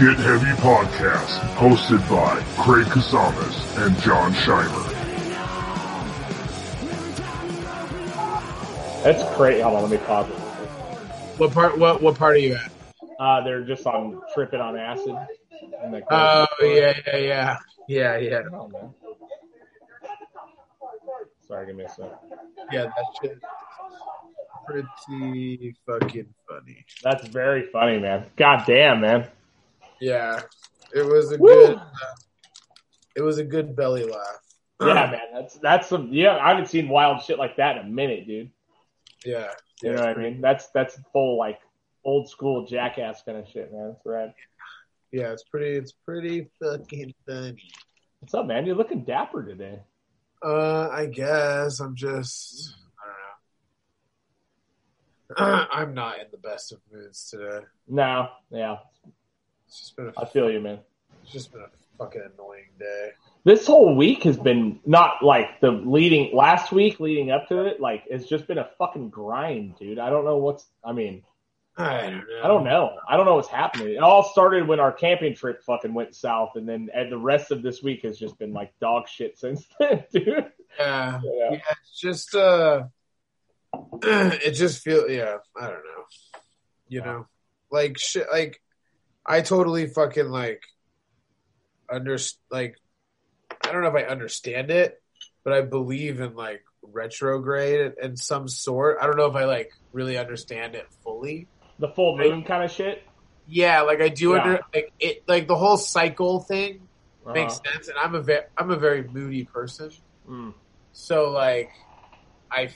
Get Heavy Podcast, hosted by Craig Casamas and Jon Scheimer. That's crazy. Hold on, let me pause it. What part? What what part are you at? Uh, they're just on tripping on acid. And like, Oh yeah, yeah, yeah, yeah, yeah, Oh, man. Sorry, give me a sec. yeah. That shit. Pretty fucking funny. That's very funny, man. God damn, man. Yeah, it was a Woo! good. Uh, it was a good belly laugh. Yeah, man. That's that's some. Yeah, I haven't seen wild shit like that in a minute, dude. Yeah, You know what I mean? That's that's full like old school jackass kind of shit, man. That's rad. yeah. It's pretty. It's pretty fucking funny. What's up, man? You're looking dapper today. Uh, I guess I'm just. I don't know. I'm not in the best of moods today. No, yeah, It's just been I a. feel you, man. It's just been a fucking annoying day. This whole week has been not like the leading last week leading up to it. Like it's just been a fucking grind, dude. I don't know what's. I mean, I don't know. I don't know. I don't know what's happening. It all started when our camping trip fucking went south, and then and the rest of this week has just been like dog shit since then, dude. Yeah. Yeah. yeah, it's just uh it just feels yeah i don't know you know like shit like i totally fucking like under like i don't know if i understand it but i believe in like retrograde in some sort i don't know if i like really understand it fully The full moon kind of shit. yeah like i do Yeah. under like it like the whole cycle thing Uh-huh. makes sense and i'm a ve- i'm a very moody person Mm. so like, I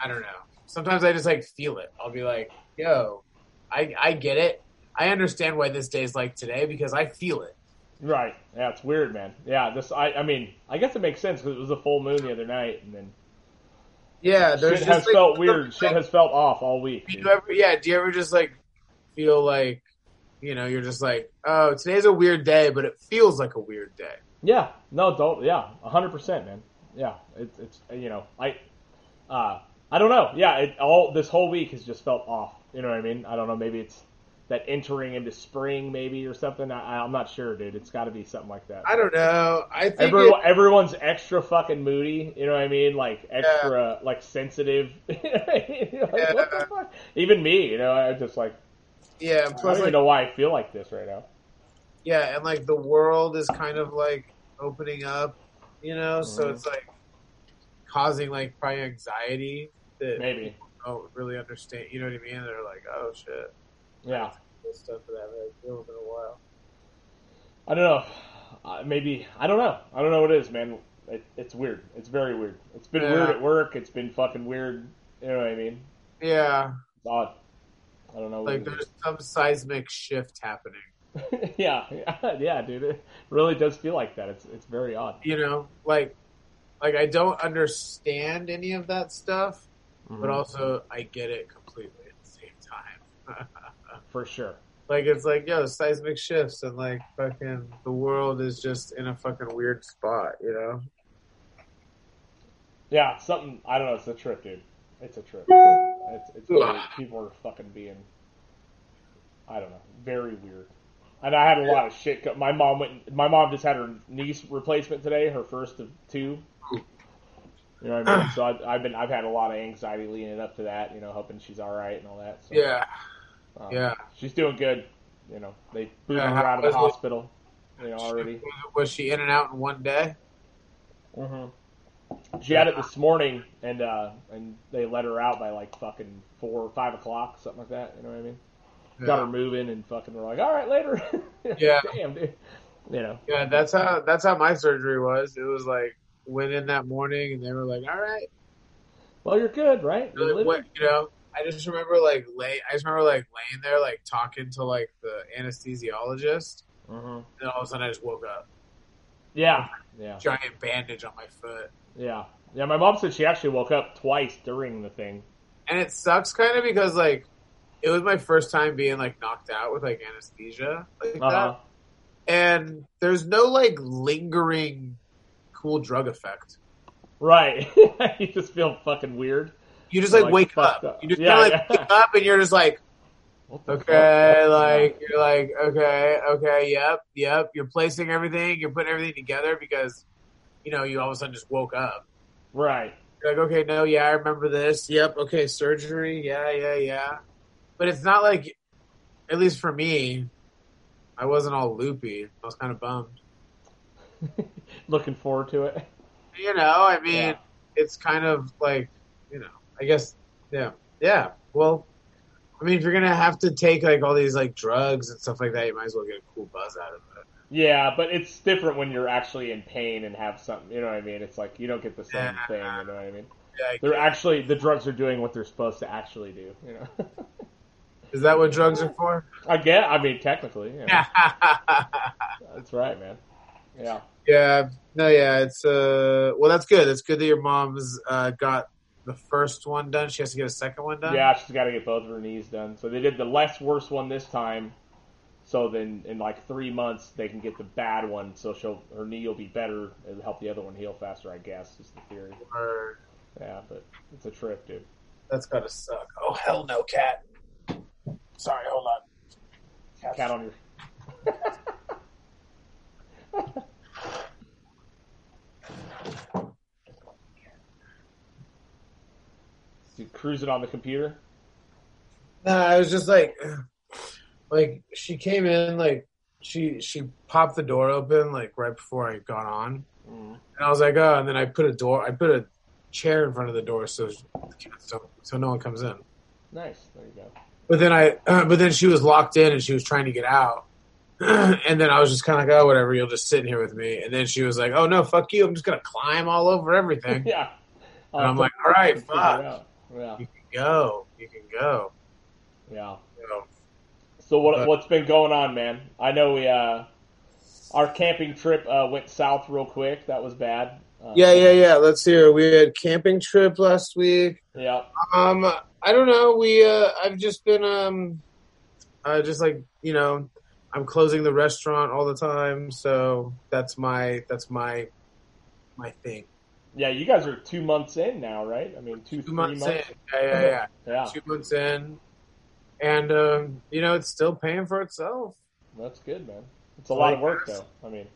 I don't know. Sometimes I just like feel it. I'll be like, yo, I I get it. I understand why this day is like today because I feel it. Right. Yeah, it's weird, man. Yeah, this. I. I mean, I guess it makes sense because it was a full moon the other night, and then Yeah, there's shit just has like, felt weird. Shit has felt off all week. do you ever, yeah, do you ever just like feel like, you know, you're just like, oh, today's a weird day, but it feels like a weird day. Yeah, no, don't. Yeah, hundred percent, man. Yeah, it's it's you know, I, uh, I don't know. Yeah, it all this whole week has just felt off. You know what I mean? I don't know. Maybe it's that entering into spring, maybe or something. I, I'm not sure, dude. It's got to be something like that. I don't know. I think Everyone, it, everyone's extra fucking moody. You know what I mean? Like extra, like sensitive. Like, what the fuck? Even me, you know, I just like yeah. I don't Plus, even like, know why I feel like this right now. yeah, and like the world is kind of like opening up, you know, so Mhm. it's like causing like probably anxiety that Maybe, don't really understand. You know what I mean? They're like, oh shit, yeah. This stuff that I haven't had to with in a while. I don't know. Uh, maybe I don't know. I don't know what it is, man. It, it's weird. It's very weird. It's been Yeah. weird at work. It's been fucking weird. You know what I mean? Yeah, It's odd. I don't know. Like there's some seismic shift happening. yeah, yeah, yeah, dude. It really does feel like that. It's it's very odd. You know, like like I don't understand any of that stuff, but Mhm. also I get it completely at the same time. for sure. like it's like yo, seismic shifts and like fucking the world is just in a fucking weird spot. You know? Yeah, something. I don't know. It's a trip, dude. It's a trip. It's it's Ugh. people are fucking being. I don't know. Very weird. And I had a lot of shit. go- My mom went. My mom just had her niece replacement today, her first of two. You know what I mean? So I, I've been. I've had a lot of anxiety leading up to that. You know, hoping she's all right and all that. So, Yeah, um, yeah. She's doing good. You know, they booted Yeah, her out of the it? hospital. Know already. Was she in and out in one day? Mm-hmm. She had it this morning, and uh, and they let her out by like fucking four or five o'clock, something like that. You know what I mean? Got her moving, and fucking were like, all right, later. Yeah. Damn, dude. You know. Yeah, that's how that's how my surgery was. It was like went in that morning and they were like, "All right," Well, you're good, right? You're you know. I just remember like lay. I just remember like laying there, like talking to like the anesthesiologist, Mhm. and all of a sudden I just woke up, Yeah, yeah, giant bandage on my foot, yeah, yeah. My mom said she actually woke up twice during the thing. and it sucks kind of because like it was my first time being like knocked out with like anesthesia like Uh huh. that, and there's no like lingering cool drug effect. Right. you just feel fucking weird. You just like, Like, wake up. up. You just Yeah, kind of like yeah. wake up and you're just like, Okay, like you're like, okay, okay, yep, yep. You're placing everything, you're putting everything together because, you know, you all of a sudden just woke up. right. You're like, okay, no, yeah, I remember this. Yep, okay, surgery, yeah, yeah, yeah. But it's not like, at least for me, I wasn't all loopy. I was kind of bummed. Looking forward to it. You know, I mean, Yeah. it's kind of like, you know, I guess, yeah, yeah. Well, I mean, if you're gonna have to take like all these like drugs and stuff like that, you might as well get a cool buzz out of it. Yeah, but it's different when you're actually in pain and have something. You know what I mean? It's like you don't get the same Yeah. thing. You know what I mean? Yeah, I They're actually the drugs are doing what they're supposed to actually do. You know? Is that what drugs are for? I get. I mean, technically, yeah, that's right, man. Yeah. yeah, no, yeah, it's uh, well, that's good. It's good that your mom's uh got the first one done. She has to get a second one done. Yeah, she's got to get both of her knees done. So they did the less worse one this time. So then, in like three months, they can get the bad one. So she'll her knee will be better. It'll help the other one heal faster. I guess is the theory. Or- Yeah, but it's a trip, dude. that's gotta suck. Oh hell no, cat. Sorry, hold on. Cat on your. You cruising on the computer? No, I was just like, like she came in, like she she popped the door open like right before I got on, Mm. and I was like, oh, and then I put a door, I put a chair in front of the door so so, so no one comes in. Nice. There you go. But then I, but then she was locked in and she was trying to get out, and then I was just kind of like, oh, whatever, you'll just sit in here with me. And then she was like, oh no, fuck you, I'm just gonna climb all over everything. yeah. And I'm like, all right, fuck. Yeah. you can go, you can go. Yeah. So, So what But- what's been going on, man? I know we uh our camping trip uh, went south real quick. That was bad. Uh, yeah, yeah, yeah. Let's hear. We had camping trip last week. Yeah. Um, I don't know. We, uh, I've just been, um, uh, just like you know, I'm closing the restaurant all the time, so that's my that's my my thing. Yeah, you guys are two months in now, right? I mean, two, months months. in, yeah, yeah, yeah. Yeah, Two months in, and um, you know, it's still paying for itself. that's good, man. It's a lot of work, though. I mean,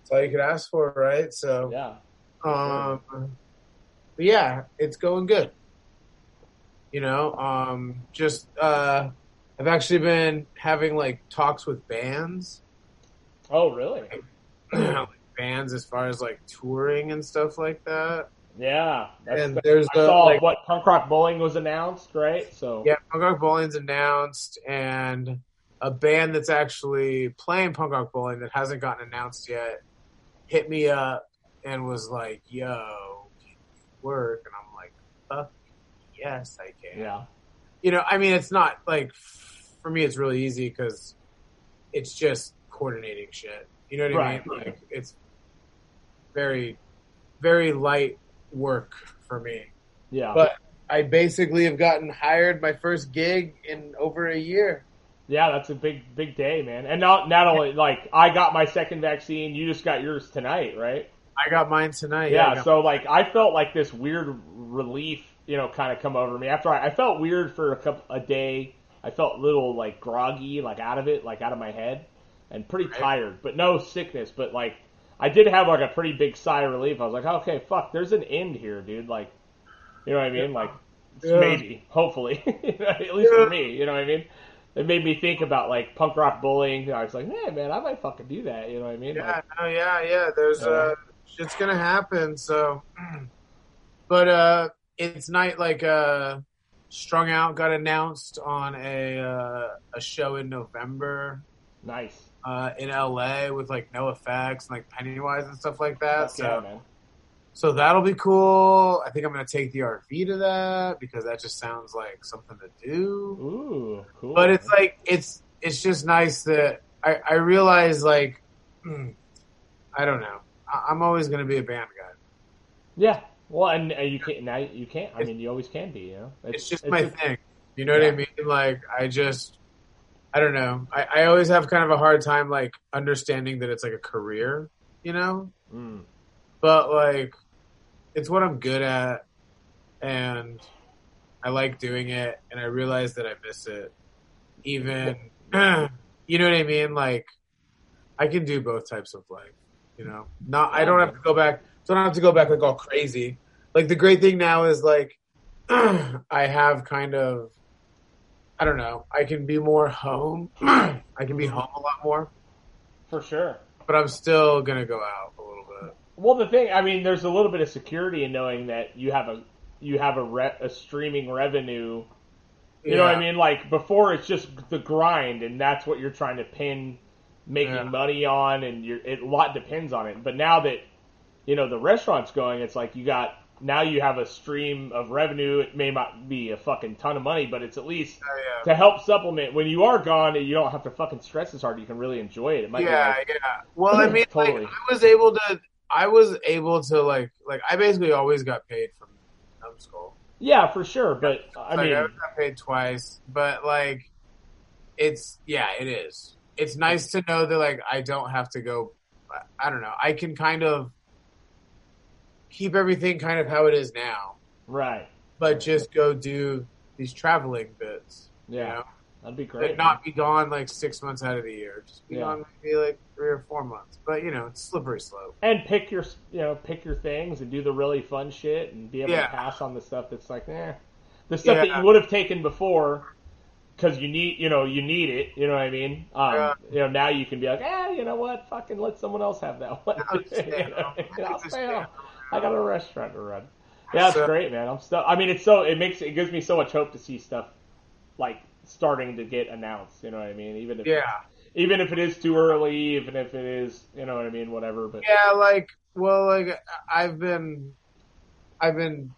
That's all you could ask for, right? So, yeah. Um, but yeah, it's going good. You know, um, just uh, I've actually been having like talks with bands, Oh, really? bands as far as like touring and stuff like that. Yeah. That's, And there's I the saw like, what punk rock bowling was announced, right? So yeah, Punk Rock Bowling's announced, and a band that's actually playing Punk Rock Bowling that hasn't gotten announced yet hit me up and was like, "Yo, can you work?" And I'm like, "Fuck yes, I can." yeah, you know, I mean, it's not like for me, it's really easy because it's just coordinating shit. You know what I mean? Like it's very, very light work for me. yeah, But I basically have gotten hired my first gig in over a year. yeah. That's a big, big day, man. And not not only like I got my second vaccine, you just got yours tonight, right? I got mine tonight. Yeah, got- so like I felt like this weird relief, you know, kind of come over me after I, I felt weird for a couple a day. I felt a little like groggy, like out of it, like out of my head, and pretty Right. tired, but no sickness. But like I did have like a pretty big sigh of relief. I was like, okay, fuck, there's an end here, dude. Like, you know what I mean? Like, Yeah. maybe, hopefully, at least Yeah. for me, you know what I mean? It made me think about like punk rock bowling. I was like, man, man, I might fucking do that. You know what I mean? yeah, Like, no, yeah, yeah. There's uh, shit's gonna happen. So, but uh, it's night like uh, strung out got announced on a uh, a show in November nice. Uh, in LA with like NOFX and like Pennywise and stuff like that. Yeah, So, so that'll be cool. I think I'm gonna take the RV to that because that just sounds like something to do. Ooh, cool. But it's like it's it's just nice that I I realize like hmm, I don't know. I, I'm always gonna be a band guy. Yeah. Well, and you can't now. You can't. I mean, you always can be. You know, It's, just my thing. You know what I mean? Like I just I don't know. I, I always have kind of a hard time like understanding that it's like a career, you know? Mm, But like it's what I'm good at and I like doing it and I realize that I miss it. even, you know what I mean? Like, I can do both types of life. You know, not I don't have to go back. Don't have to go back like all crazy. Like the great thing now is like I have kind of I don't know. I can be more home. I can be home a lot more, For sure. but I'm still gonna go out a little bit. Well, the thing, I mean, there's a little bit of security in knowing that you have a you have a re- a streaming revenue. You know what I mean? Like before, it's just the grind, and that's what you're trying to pin making Yeah. money on, and you're, it, a lot depends on it. But now that you know the restaurant's going, it's like you got now you have a stream of revenue. It may not be a fucking ton of money, but it's at least Oh, yeah. to help supplement when you are gone. You don't have to fucking stress as hard. You can really enjoy it. It might yeah, be like, yeah. Well, I mean, Totally. like, I was able to. I was able to like like I basically always got paid from Numbskull. yeah, for sure. But I like, mean, I got paid twice, but like, it's yeah, it is. It's nice to know that like I don't have to go. I don't know. I can kind of keep everything kind of how it is now, right? but just go do these traveling bits. Yeah, You know? that'd be great. not be gone like six months out of the year. Just be Yeah. gone maybe like three or four months. But you know, it's slippery slope. and pick your you know pick your things and do the really fun shit and be able Yeah. to pass on the stuff that's like eh the stuff that you would have taken before because you need you know you need it you know what I mean um, Yeah. you know now you can be like eh you know what fucking let someone else have that one I'll You know. I'll I'll just stay stay home. I got a restaurant to run yeah it's So- great man I'm still I mean it's so it makes it gives me so much hope to see stuff like starting to get announced you know what I mean even if Yeah. even if it is too early even if it is you know what I mean whatever but Yeah, like well, like I've been, I've been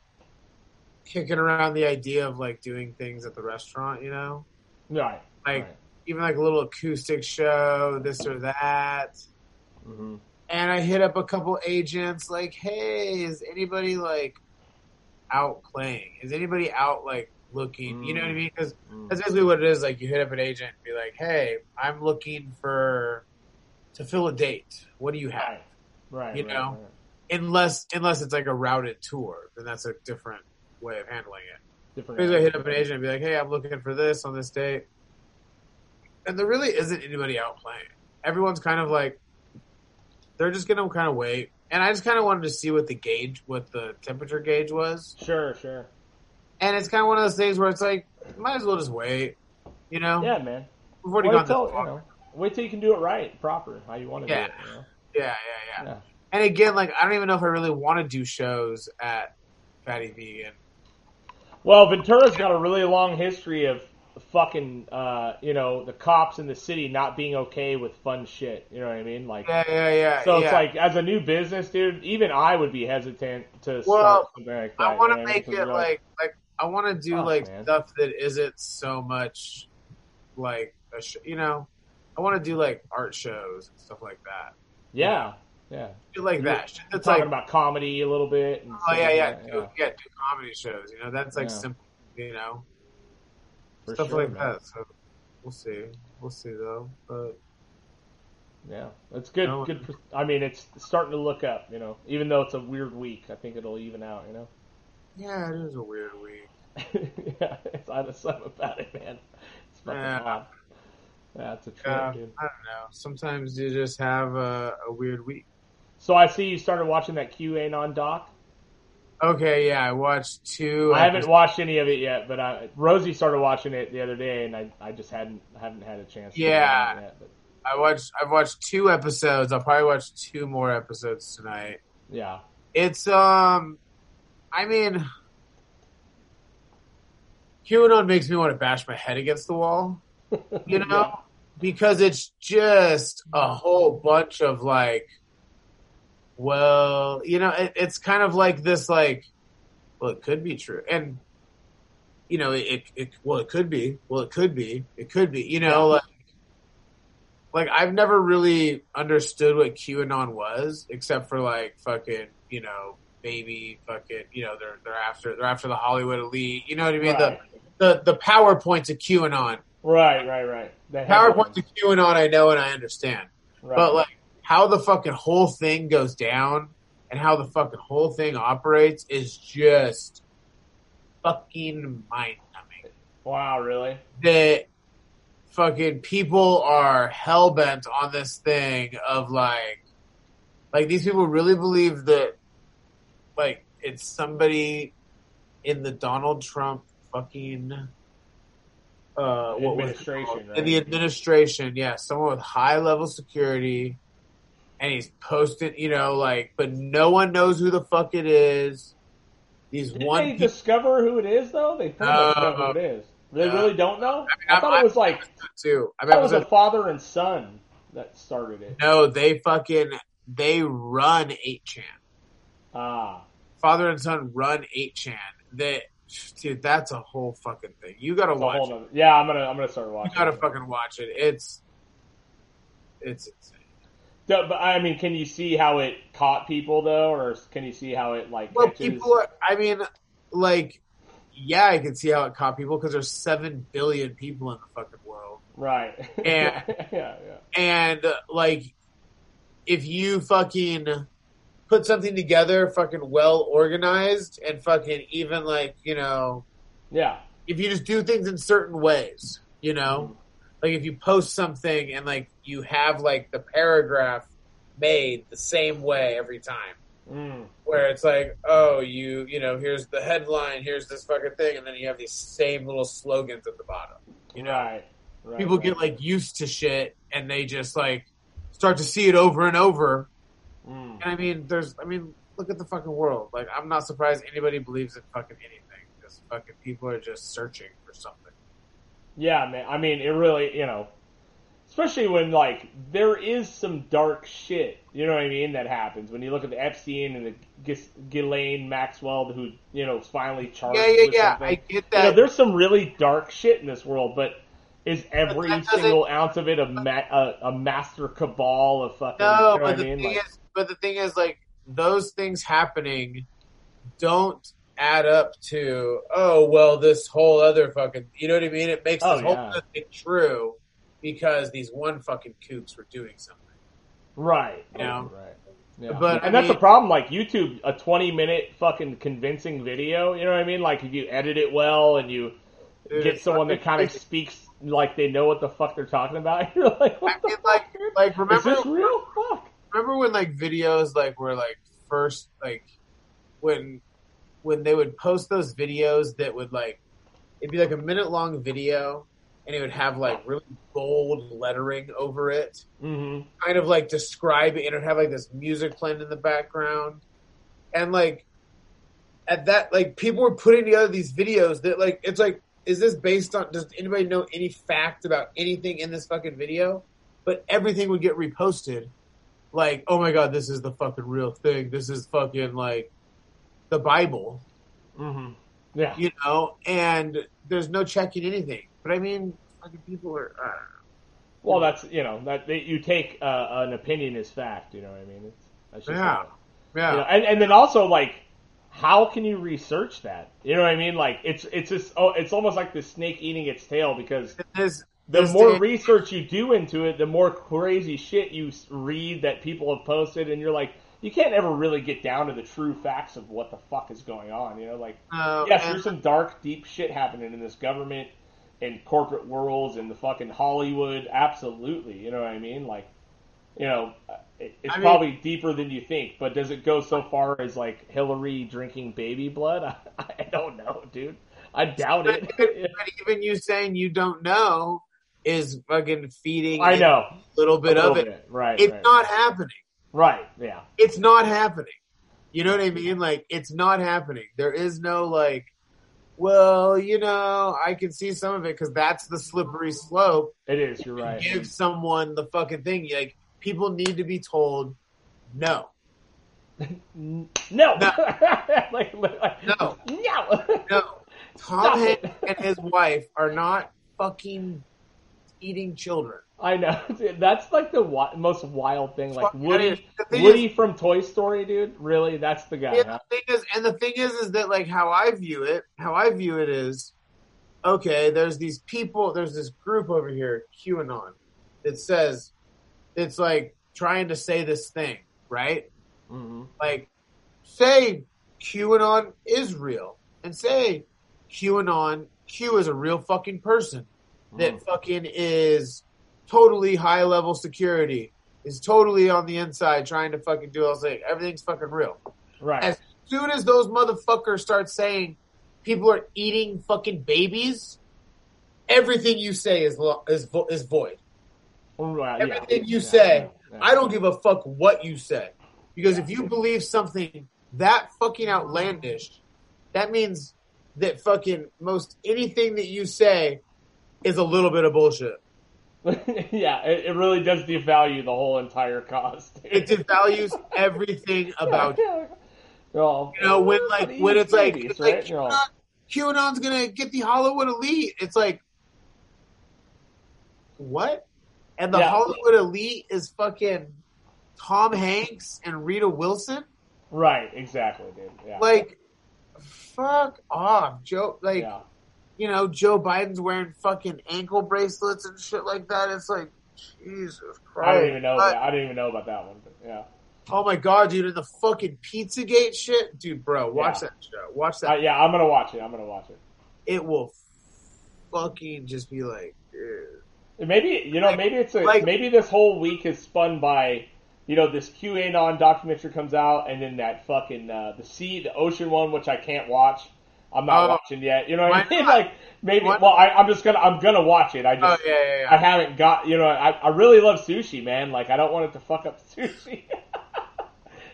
kicking around the idea of like doing things at the restaurant. You know, right like right. even like a little acoustic show, this or that. hmm And I hit up a couple agents, like, hey, is anybody like out playing? Is anybody out like looking? You know what I mean? Because Mm. that's basically what it is. Like you hit up an agent and be like, hey, I'm looking for to fill a date. What do you have? Right. You right, know? right. unless unless it's like a routed tour, then that's a different way of handling it. Different. Basically, I hit up an agent and be like, "Hey, I'm looking for this on this date," and there really isn't anybody out playing. Everyone's kind of like they're just gonna kind of wait, and I just kind of wanted to see what the gauge, what the temperature gauge was, Sure, sure. and it's kind of one of those things where it's like, might as well just wait, you know? Yeah, man. We've already Wait gone till, you know, wait till you can do it right, proper, how you want to Yeah. do it. You know? Yeah, yeah, yeah, Yeah. And again, like I don't even know if I really want to do shows at Fatty Vegan. Well, Ventura's got a really long history of fucking, uh, you know, the cops in the city not being okay with fun shit. You know what I mean? Like, Yeah, yeah, yeah. so yeah. it's like as a new business, dude, even I would be hesitant to Well, start something like that. I you want know to what I mean? it like like I want to do Fuck, like man. stuff that isn't so much like a sh- you know. I want to do like art shows and stuff like that. yeah, yeah. Shit like You- that. Shit that's Talking like about comedy a little bit. And oh stuff yeah like yeah do, yeah do comedy shows. You know that's like Yeah. simple. You know stuff sure, like man. that. So we'll see. We'll see though. But Yeah, it's good. No. Good. I mean, it's starting to look up. You know, even though it's a weird week, I think it'll even out. You know. yeah, it is a weird week. yeah, it's I just something about it, man. It's fucking Yeah. odd. Yeah, it's a trip, Uh, dude. I don't know. Sometimes you just have a, a weird week. So I see you started watching that QAnon doc. Okay, yeah, I watched two. I haven't episodes. watched any of it yet, but I, Rosie started watching it the other day, and I, I just hadn't haven't had a chance. Yeah. yet, I watched. I've watched two episodes. I'll probably watch two more episodes tonight. yeah, It's um, I mean, QAnon makes me want to bash my head against the wall. You know, Yeah. because it's just a whole bunch of like, well, you know, it, it's kind of like this, like, well, it could be true, and you know, it, it, well, it could be, well, it could be, it could be, you know, like, like I've never really understood what QAnon was, except for like fucking, you know, baby, fucking, you know, they're they're after they're after the Hollywood elite, you know what I mean? right. The the the PowerPoint of QAnon. right, right, right. The PowerPoint to QAnon, I know and I understand, Right. but like how the fucking whole thing goes down and how the fucking whole thing operates is just fucking mind numbing. wow, really? That fucking people are hell bent on this thing of like, like these people really believe that, like it's somebody in the Donald Trump fucking. Uh, what was Administration, right? In the administration, yeah, someone with high level security, and he's posting, you know, like, but no one knows who the fuck it is. These Did one they people discover who it is though? They pretty much know who it is. They No. really don't know. I, I'm- thought it was like too. I I mean, thought it was a father and son that started it. no, they fucking they run eight chan. Ah, Father and son run eight chan. That dude, that's a whole fucking thing. You gotta it's watch. it. yeah, I'm gonna I'm gonna start watching. You gotta it. fucking watch it. It's it's insane. But I mean, can you see how it caught people though, or can you see how it like? Well, catches- people are. I mean, like, yeah, I can see how it caught people because there's seven billion people in the fucking world, right? Yeah. yeah, yeah. and like, if you fucking put something together, fucking well organized, and fucking even like you know, Yeah. if you just do things in certain ways, you know, mm-hmm. Like if you post something and like you have like the paragraph made the same way every time. Mm. where it's like, oh, you, you know, here's the headline, here's this fucking thing, and then you have these same little slogans at the bottom. You know, Right. right. people right. get like used to shit, and they just like start to see it over and over. Mm. And I mean, there's, I mean, look at the fucking world. Like, I'm not surprised anybody believes in fucking anything. Because fucking people are just searching for something. Yeah, man. I mean, it really, you know, especially when like there is some dark shit. You know what I mean? That happens when you look at the Epstein and the Gis- Ghislaine Maxwell, who you know finally charged. Yeah, yeah, with yeah. something. I get You know, that. there's some really dark shit in this world, but is every that doesn't- single ounce of it a, ma- a, a master cabal of fucking? No, you know but what I the mean? thing Like, is, but the thing is, like those things happening don't add up to oh well, this whole other fucking. You know what I mean? It makes Oh, this whole yeah. thing true because these one fucking kooks were doing something. right, You know? right. Yeah. But, and I that's the problem. Like YouTube, a 20 minute fucking convincing video. You know what I mean? Like if you edit it well and you get someone that kind of speaks like they know what the fuck they're talking about. You're like, what I the mean, fuck? like, like Is this real? Fuck. remember when like videos like were like first like when when they would post those videos that would like it'd be like a minute long video and it would have like really bold lettering over it. Hmm kind of like describe it and it would have like this music playing in the background. And like at that like people were putting together these videos that like it's like is this based on does anybody know any fact about anything in this fucking video? But everything would get reposted. Like oh my god this is the fucking real thing. This is fucking like the bible hmm Yeah. you know and there's no checking anything but i mean fucking people are uh, Well, that's you know that, that you take uh, an opinion as fact. You know what I mean? It's, that's just Yeah. how- yeah You know, and, and then also like, how can you research that? You know what I mean? Like it's it's just oh, it's almost like the snake eating its tail because the more research you do into it, the more crazy shit you read that people have posted, and you're like, you can't ever really get down to the true facts of what the fuck is going on. You know, like yes, and- there's some dark, deep shit happening in this government and corporate worlds and the fucking Hollywood. Absolutely, you know what I mean? Like, you know, it, it's I mean- probably deeper than you think. But does it go so far as like Hillary drinking baby blood? I, I don't know, dude. I doubt But even, it. but even you saying you don't know is fucking feeding I know a little bit a of little it. right? It's right, not happening. Right. Yeah. It's not happening. You know what I mean? Like it's not happening. There is no like, well, you know, I can see some of it because that's the slippery slope. It is. You're right. Give someone the fucking thing. Like people need to be told, no, No. No. like, like, No. No. no. Tom Hanks and his wife are not fucking eating children. I know. Dude, That's like the wi- most wild thing. Like Woody, that is- Woody from Toy Story, dude. Really, that's the guy. Yeah, huh? the thing is, and the thing is, is that like how I view it, how I view it is, okay. There's these people. There's this group over here, QAnon, that says it's like trying to say this thing, right? hmm Like, say QAnon is real, and say QAnon Q is a real fucking person. that Mm. fucking is totally high level security, is totally on the inside trying to fucking do all things. Everything's fucking real. Right. As soon as those motherfuckers start saying people are eating fucking babies, everything you say is lo- is vo- is void. Right, yeah. Everything you Yeah, say, yeah. I don't give a fuck what you say. Because if you believe something that fucking outlandish, that means that fucking most anything that you say is a little bit of bullshit. yeah, it, it really does devalue the whole entire cost. dude. It devalues everything about you. Well, You know, when like when it's like, babies, it's like right? You're QAnon, QAnon's gonna get the Hollywood elite. It's like what? And the Yeah. Hollywood elite is fucking Tom Hanks and Rita Wilson? right, exactly, dude. Yeah. Like fuck off, Joe like yeah. You know, Joe Biden's wearing fucking ankle bracelets and shit like that. It's like Jesus Christ. I don't even know. But- that. I didn't even know about that one. But yeah, Oh my god, dude, and the fucking Pizzagate shit, dude, bro, watch Yeah. that show. Watch that. Uh, yeah, I'm gonna watch it. I'm gonna watch it. it will fucking just be like, dude. Maybe you know, Like- maybe it's a like- maybe this whole week is spun by you know this QAnon documentary comes out, and then that fucking uh, the sea, the ocean one, which I can't watch. I'm not Oh. watching yet. You know what I mean? Like maybe. Well, I, I'm just gonna I'm gonna watch it. I Oh just yeah, yeah, yeah. I haven't got you know I I really love sushi, man. Like I don't want it to fuck up sushi.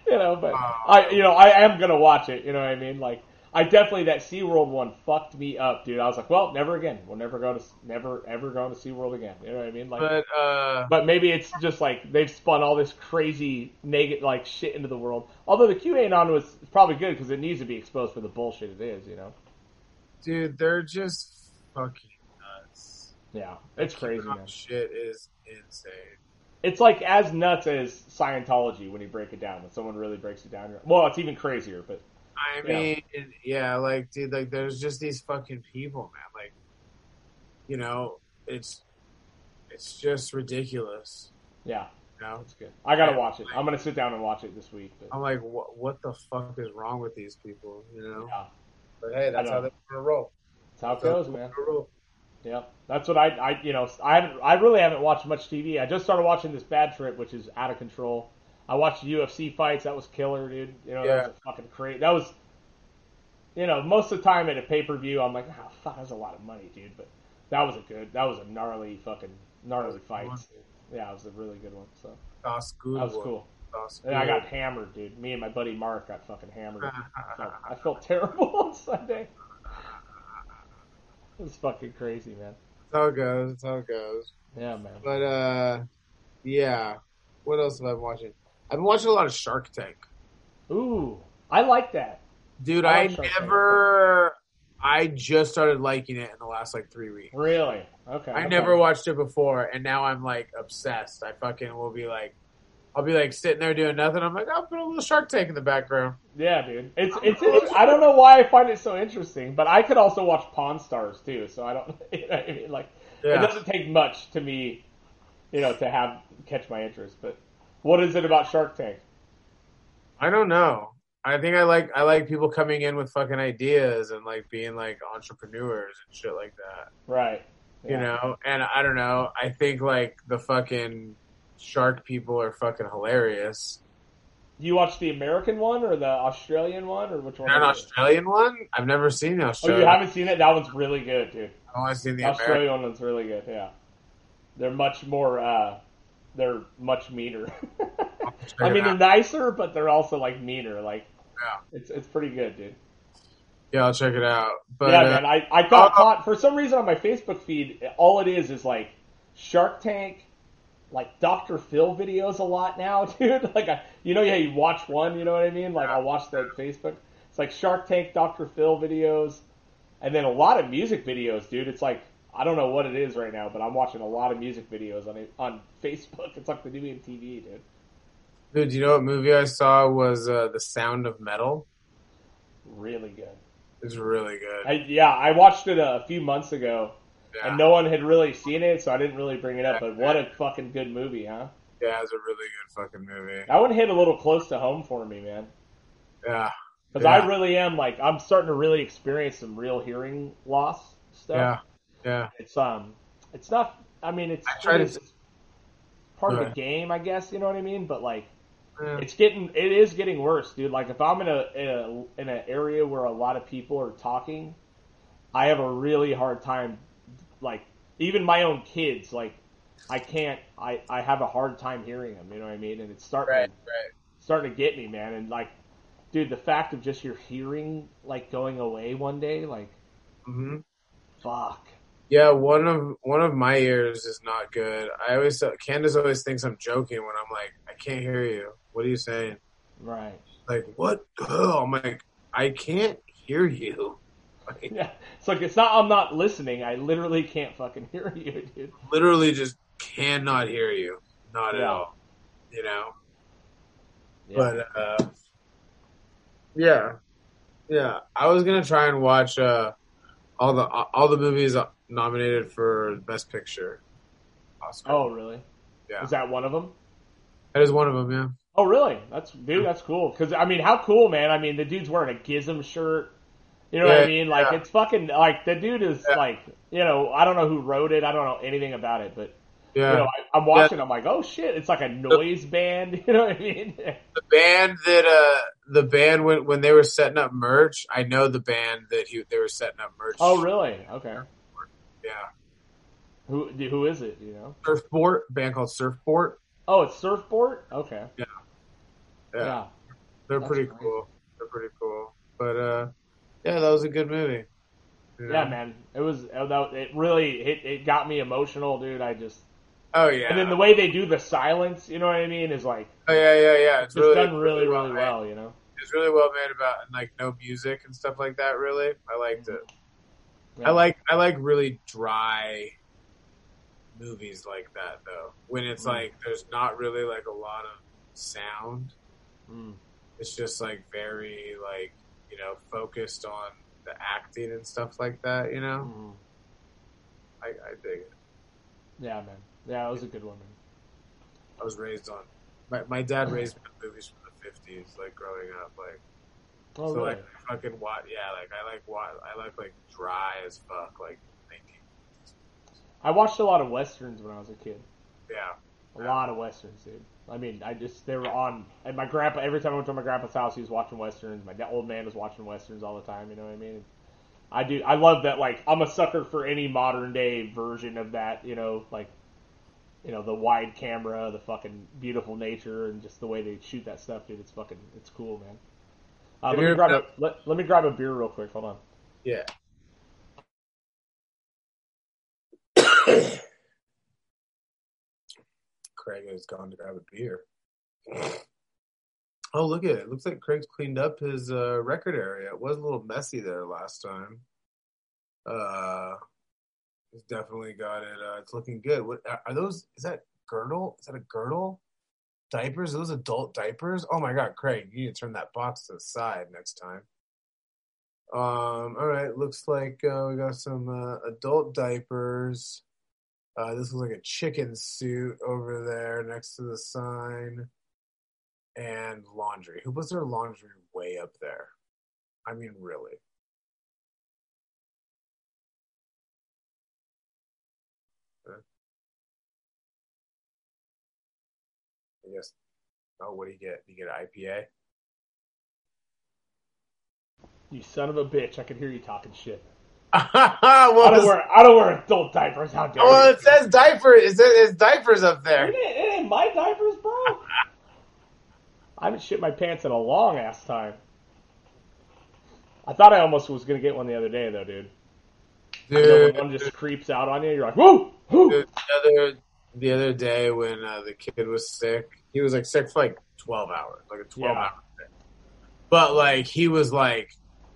you know, but Oh. I you know I am gonna watch it. You know what I mean? Like I definitely that SeaWorld one fucked me up, dude. I was like, well, never again. We'll never go to never ever go to SeaWorld again. You know what I mean? Like. but uh, But maybe it's just like they've spun all this crazy negative like shit into the world. Although the QAnon was probably good because it needs to be exposed for the bullshit it is, you know. dude, they're just fucking nuts. Yeah, it's crazy, man. Shit is insane. It's like as nuts as Scientology when you break it down. When someone really breaks it down, you're- well, it's even crazier. But I mean, yeah, like, dude, like, there's just these fucking people, man. Like, you know, it's it's just ridiculous. yeah, You know, it's good. I gotta Yeah. watch it. I'm gonna sit down and watch it this week. But, I'm like, what what the fuck is wrong with these people? You know, yeah, but hey, that's how they're gonna roll. that's how it goes, man. Yeah, that's what I, I, you know, I I really haven't watched much TV. I just started watching this Bad Trip, which is out of control. I watched UFC fights. That was killer, dude. You know, Yeah. that was a fucking crazy. That was, you know, most of the time at a pay per view, I'm like, oh fuck, that's a lot of money, dude. But that was a good, that was a gnarly fucking gnarly fight. Yeah, it was a really good one. So Das good. that was one. cool. Das And I got hammered, dude. Me and my buddy Mark got fucking hammered. So I felt terrible on Sunday. It was fucking crazy, man. That's how it goes. That's how it goes. Yeah, man. But uh, yeah. What else have I been watching? I've been watching a lot of Shark Tank. Ooh, I like that. Dude, I I, never. I just started liking it in the last like three weeks. Really? Okay. I okay. never watched it before, and now I'm like obsessed. I fucking will be like, I'll be like sitting there doing nothing. I'm like, I'll put a little Shark Tank in the background. Yeah, dude. It's it's. inter- I don't know why I find it so interesting, but I could also watch Pawn Stars too. So I don't. You know I mean, like it doesn't take much to me, you know, to have catch my interest. But what is it about Shark Tank? I don't know. I think I like I like people coming in with fucking ideas and like being like entrepreneurs and shit like that. Right. You know, and I don't know. I think like the fucking shark people are fucking hilarious. You watch the American one or the Australian one or which one? An? Australian one? I've never seen the Oh, Australian. you haven't seen it? That one's really good, dude. I've only seen the The American. Australian one's really good. Yeah, they're much more. uh They're much meaner. I mean, they're nicer, but they're also like meaner. Like, Yeah. it's it's pretty good, dude. Yeah, I'll check it out. But yeah, uh, man. I, I got uh, caught for some reason on my Facebook feed. All it is is like Shark Tank, like Dr. Phil videos a lot now, dude. Like, I, you know, yeah, you watch one. You know what I mean? Like, I'll watch that Facebook. It's like Shark Tank, Dr. Phil videos, and then a lot of music videos, dude. It's like I don't know what it is right now, but I'm watching a lot of music videos on on Facebook. It's like the new MTV, dude. dude, you know what movie I saw was uh, The Sound of Metal? Really good. It's really good. I, yeah, I watched it a few months ago. yeah. And no one had really seen it, so I didn't really bring it up. But what a fucking good movie, huh? yeah, it's a really good fucking movie. That one hit a little close to home for me, man. Yeah, Because Yeah. I really am like I'm starting to really experience some real hearing loss stuff. yeah, yeah. It's um, it's not. I mean, it's, I try to- part of the game, I guess. You know what I mean? But like, Yeah. it's getting it is getting worse, dude. Like if I'm in a, in a in an area where a lot of people are talking, I have a really hard time. Like even my own kids, like I can't. I I have a hard time hearing them. You know what I mean? And it's starting Right, right. starting to get me, man. And like, dude, the fact of just your hearing like going away one day, like, hmm fuck. Yeah, one of one of my ears is not good. I always Candace always thinks I'm joking when I'm like, I can't hear you. What are you saying? Right. Like what? Oh, I'm like, I can't hear you. Like, Yeah. It's like it's not. I'm not listening. I literally can't fucking hear you, dude. literally just cannot hear you. Not at all. You know. Yeah. But uh, yeah, yeah. I was gonna try and watch uh, all the all the movies nominated for Best Picture. Oscar. oh, really? Yeah. Is that one of them? that is one of them. Yeah. Oh, really? That's dude. That's cool. Because I mean, how cool, man. I mean, the dude's wearing a Gizm shirt. You know what I mean? Like yeah. it's fucking like the dude is Yeah. like you know I don't know who wrote it. I don't know anything about it, but Yeah. you know I, I'm watching. I'm like, oh shit! It's like a noise band. You know what I mean? the band that uh the band when when they were setting up merch, I know the band that he they were setting up merch. oh, really? Okay. Yeah. Who who is it? You know? Surfboard band called Surfboard. Oh, it's Surfboard. Okay. Yeah. Yeah. Yeah. They're That's pretty cool. They're pretty cool. But uh yeah, that was a good movie. You know? Yeah, man. It was uh, it really it, it got me emotional, dude. I just Oh yeah. and then the way they do the silence, you know what I mean, is like oh yeah, yeah, yeah. It's it's really done really really made. well, you know. It's really well made about and like no music and stuff like that. Really, I liked it. Yeah. I like I like really dry movies like that though. When it's Mm. like there's not really like a lot of sound. Mm. It's just like very like you know focused on the acting and stuff like that. You know, Mm. I, I dig it. Yeah, man. Yeah, it was a good one, man. I was raised on. My my dad raised me on movies from the fifties, like growing up. Like Oh, so, really? like I fucking watch. Yeah, like I like wa I like like dry as fuck. Like thinking. I watched a lot of westerns when I was a kid. Yeah, A lot of westerns, dude. I mean, I just they were on. And my grandpa, every time I went to my grandpa's house, he was watching westerns. My old man was watching westerns all the time. You know what I mean? I do. I love that. Like, I'm a sucker for any modern day version of that. You know, like, you know, the wide camera, the fucking beautiful nature, and just the way they shoot that stuff, dude. It's fucking, it's cool, man. Uh, let me grab a let, let me grab a beer real quick. Hold on. yeah. Craig has gone to grab a beer. Oh, look at it. Looks like Craig's cleaned up his uh, record area. It was a little messy there last time. Uh, he's definitely got it. Uh, it's looking good. What are- are those? Is that girdle? Is that a girdle? Diapers? Those adult diapers? Oh my god, Craig, you need to turn that box to the side next time. Um, all right, looks like uh, we got some uh, adult diapers. Uh, this looks like a chicken suit over there next to the sign. And laundry. Who puts their laundry way up there? I mean, really. Guess. Oh, what do you get? You get an IPA? You son of a bitch! I can hear you talking shit. well, I don't wear I don't wear adult diapers. How dare well, you? it says diaper. It says it's diapers up It there. ain't, it ain't my diapers, bro. I haven't shit my pants in a long ass time. I thought I almost was gonna get one the other day though, dude. You know, Dude, when one just creeps out on you, you're like, woo, woo. Dude, the other the other day when uh, the kid was sick, he was like sick for like twelve hours, like a twelve Yeah. hour sick. But like he was like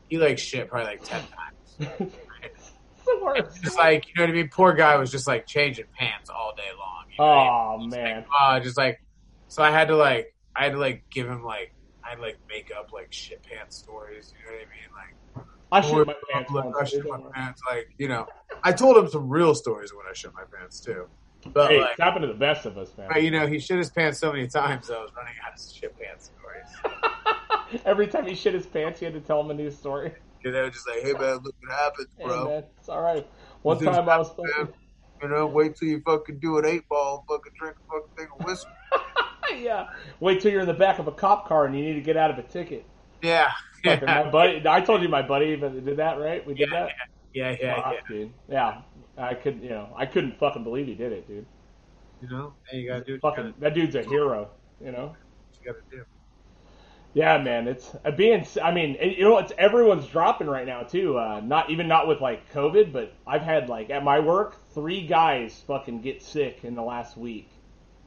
he like shit probably like ten times. it's. Just like you know what I mean. Poor guy was just like changing pants all day long. You know what I mean? Oh man. Uh, just like so I had to like I had to like give him like I had to like make up like shit pants stories. You know what I mean? Like I shit my pants like. I shit my pants. Like you know, I told him some real stories when I shit my pants too. But Hey, like, it's happened to the best of us, man. but, you know, he shit his pants so many times. I was running out of shit pants stories. Every time he shit his pants, he had to tell him a new story. And they were just like, "Hey man, look what happens, Hey, bro." man, it's all right. One time I was fucking, You know, wait till you fucking do an eight ball, fucking drink a fucking thing of whiskey. yeah. Wait till you're in the back of a cop car and you need to get out of a ticket. Yeah, yeah, My buddy, I told you my buddy even did that, right? We did yeah, that. yeah, yeah, yeah. dude. Yeah. I couldn't, you know, I couldn't fucking believe he did it, dude. You know, and you gotta do Fucking, you that dude's a hero, you know. you gotta do. Yeah, man, it's uh, being. I mean, it, you know, it's everyone's dropping right now too. Uh, not even not with like COVID, but I've had like at my work three guys fucking get sick in the last week,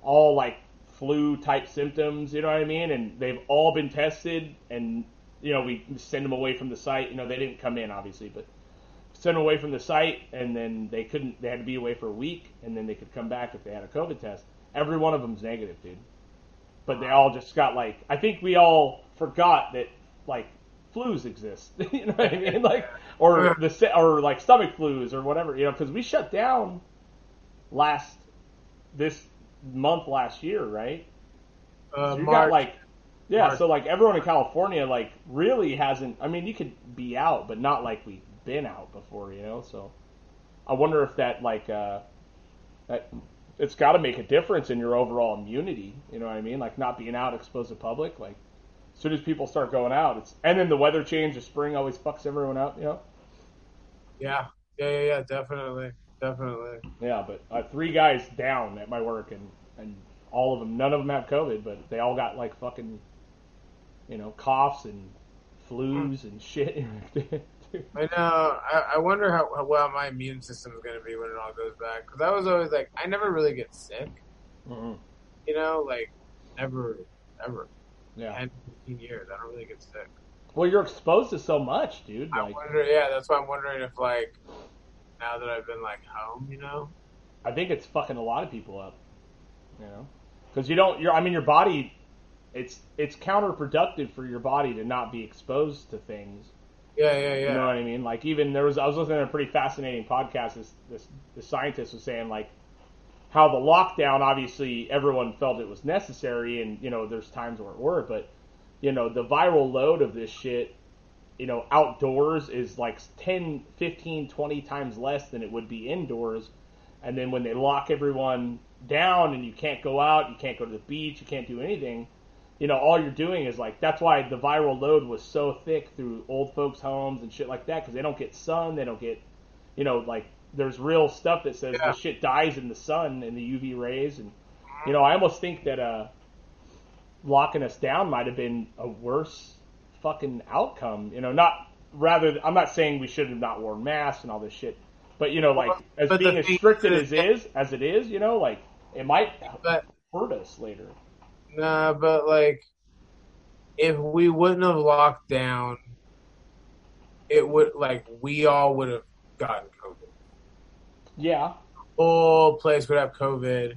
all like flu type symptoms. You know what I mean? And they've all been tested, and you know we send them away from the site. You know they didn't come in obviously, but send them away from the site, and then they couldn't. They had to be away for a week, and then they could come back if they had a COVID test. Every one of them's negative, dude but they all just got like I think we all forgot that like flus exist. you know what I mean? Like or the or like stomach flus or whatever. You know, because we shut down last this month last year, right? Uh, So you March, got like yeah, March. so like everyone in California like really hasn't. I mean, you could be out, but not like we've been out before, you know. So I wonder if that like uh that it's got to make a difference in your overall immunity. You know what I mean? Like not being out exposed to public. Like as soon as people start going out, it's and then the weather change, the spring always fucks everyone up. You know? yeah, yeah, yeah, yeah, definitely, definitely. Yeah, but uh, three guys down at my work, and and all of them, none of them have COVID, but they all got like fucking, you know, coughs and flus and shit. I know. I, I wonder how, how well my immune system is going to be when it all goes back. Because I was always like, I never really get sick. Mhm. You know, like never, ever. Yeah. 10, 15 years, I don't really get sick. Well, you're exposed to so much, dude. I wonder. Yeah, that's why I'm wondering if like now that I've been like home, you know. I think it's fucking a lot of people up. You know, because you don't. You're. I mean, your body. It's it's counterproductive for your body to not be exposed to things. Yeah, yeah, yeah. You know what I mean? Like even there was I was listening to a pretty fascinating podcast. This this the scientist was saying like how the lockdown obviously everyone felt it was necessary, and you know there's times where it were, but you know the viral load of this shit, you know outdoors is like 10, 15, 20 times less than it would be indoors, and then when they lock everyone down and you can't go out, you can't go to the beach, you can't do anything you know, all you're doing is like that's why the viral load was so thick through old folks' homes and shit like that because they don't get sun, they don't get, you know, like there's real stuff that says Yeah. the shit dies in the sun and the UV rays, and you know, I almost think that uh, locking us down might have been a worse fucking outcome. You know, not rather. I'm not saying we should have not worn masks and all this shit, but you know, like as But being as strict is- as it is, as it is, you know, like it might But hurt us later. Nah, but like if we wouldn't have locked down, it would like we all would have gotten COVID. Yeah, whole place would have COVID,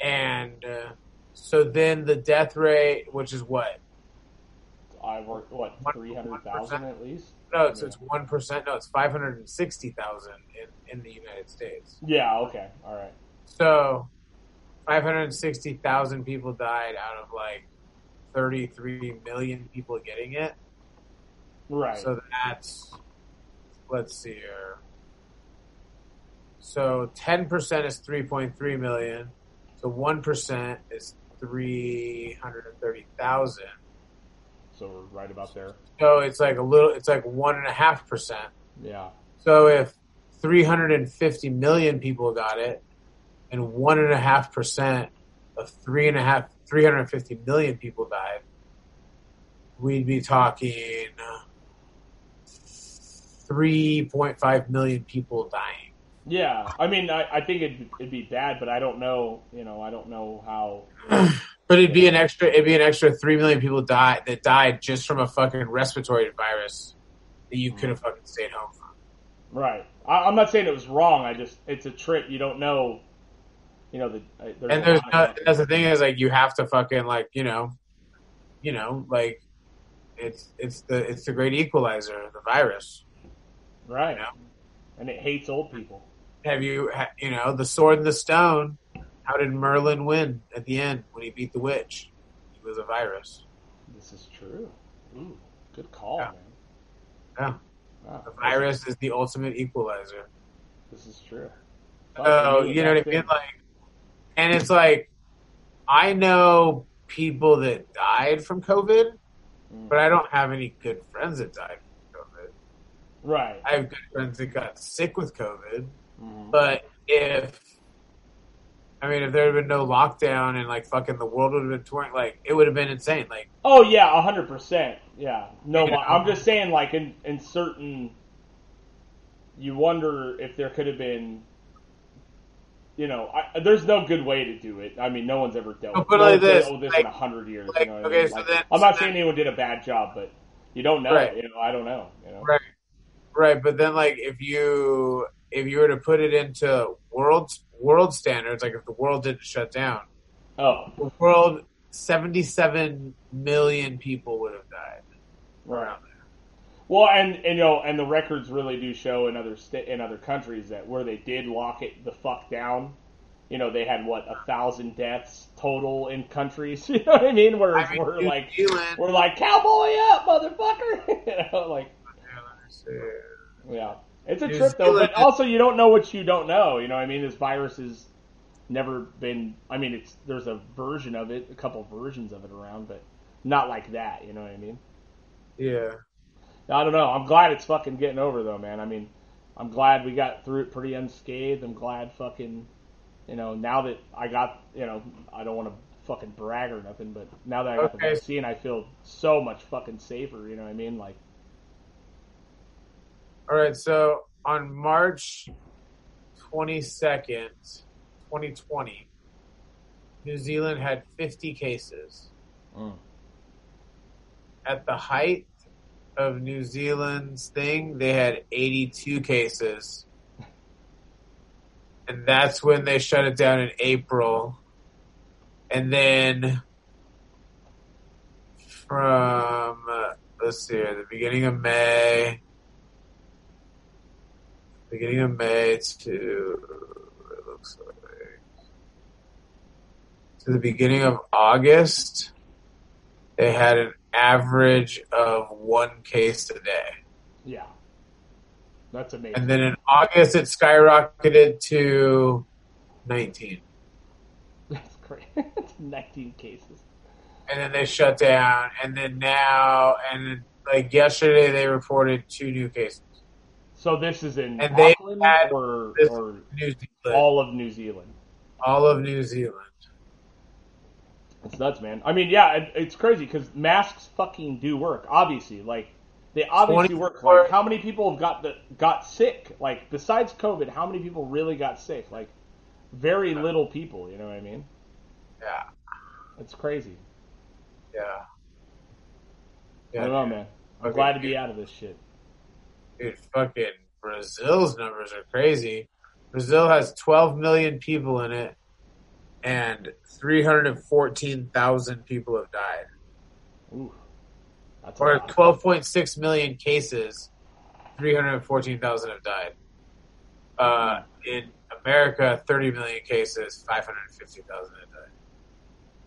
and uh, so then the death rate, which is what? I worked what three hundred thousand at least. No, it's it's one percent. No, it's five hundred and sixty thousand in in the United States. Yeah. Okay. All right. So five hundred and sixty thousand people died out of like thirty three million people getting it. Right. So that's let's see here. So ten percent is three point three million. So one percent is three hundred and thirty thousand. So we're right about there. So it's like a little. It's like one and a half percent. Yeah. So if three hundred and fifty million people got it, and one and a half percent of three and a half, three hundred and fifty million people died, we'd be talking three point five million people dying. Yeah. I mean, I, I think it'd, it'd be bad, but I don't know. You know, I don't know how. But it'd be an extra. It'd be an extra three million people die that died just from a fucking respiratory virus that you could have mm. fucking stayed home from. Right. I, I'm not saying it was wrong. I just it's a trip. You don't know. You know the. There's And there's lot no, of- that's the thing is like you have to fucking like you know, you know like it's it's the it's the great equalizer, the virus. right. you know? And it hates old people. Have you you know the sword and the stone? How did Merlin win at the end when he beat the witch? He was a virus. This is true. Ooh, good call, Yeah. man. Yeah. Wow. The virus is the ultimate equalizer. This is true. Oh, you know what I mean? Like, and it's like, I know people that died from COVID, but I don't have any good friends that died from COVID. Right. I have good friends that got sick with COVID, Mhm. but if I mean, if there had been no lockdown and like fucking the world would have been touring, like it would have been insane. Like, Oh yeah, a hundred percent. Yeah. No, You know? I'm just saying, like in in certain, you wonder if there could have been. You know, I, there's no good way to do it. I mean, no one's ever dealt with put it no like this, all this like- in a hundred years. like, you know okay, I mean? so Like, then- I'm not so saying then- anyone did a bad job, but you don't know. Right. You know, I don't know. You know. Right. right? But then, like, if you if you were to put it into world world standards, like if the world didn't shut down, Oh, the world seventy seven million people would have died. right. Well, and, and you know, and the records really do show in other sta- in other countries that where they did lock it the fuck down, you know, they had what a thousand deaths total in countries. You know what I mean? Where I mean, we're New like Zealand. we're like cowboy up, motherfucker. you know, like yeah, it's a New trip though. Zealand- But also, you don't know what you don't know. You know what I mean? This virus has never been. I mean, it's there's a version of it, a couple versions of it around, but not like that. You know what I mean? Yeah. I don't know. I'm glad it's fucking getting over though, man. I mean, I'm glad we got through it pretty unscathed. I'm glad fucking, you know, now that I got, you know, I don't want to fucking brag or nothing, but now that I got the vaccine, I feel so much fucking safer. You know what I mean? Like, All right. So on March twenty second, twenty twenty, New Zealand had fifty cases. Mm. At the height of New Zealand's thing, they had eighty two cases. And that's when they shut it down in April. And then from uh, let's see the beginning of May, beginning of May to it looks like to the beginning of August, they had an average of one case a day. yeah, that's amazing. And then in August, it skyrocketed to 19. that's great. 19 cases. And then they shut down. And then now, and like yesterday, they reported two new cases. So this is in And they had or, or all of New Zealand. all of New Zealand. It's nuts, man. I mean, yeah, it, it's crazy because masks fucking do work. Obviously, like they obviously work. Like, how many people have got the got sick? Like besides COVID, how many people really got sick? Like very little people. You know what I mean? Yeah. It's crazy. Yeah. I don't know, man. I'm Okay. glad to be out of this shit. Dude, fucking Brazil's numbers are crazy. Brazil has 12 million people in it, and 314,000 people have died. Ooh, Or 12.6 million cases, 314,000 have died. Uh, in America, 30 million cases, 550,000 have died.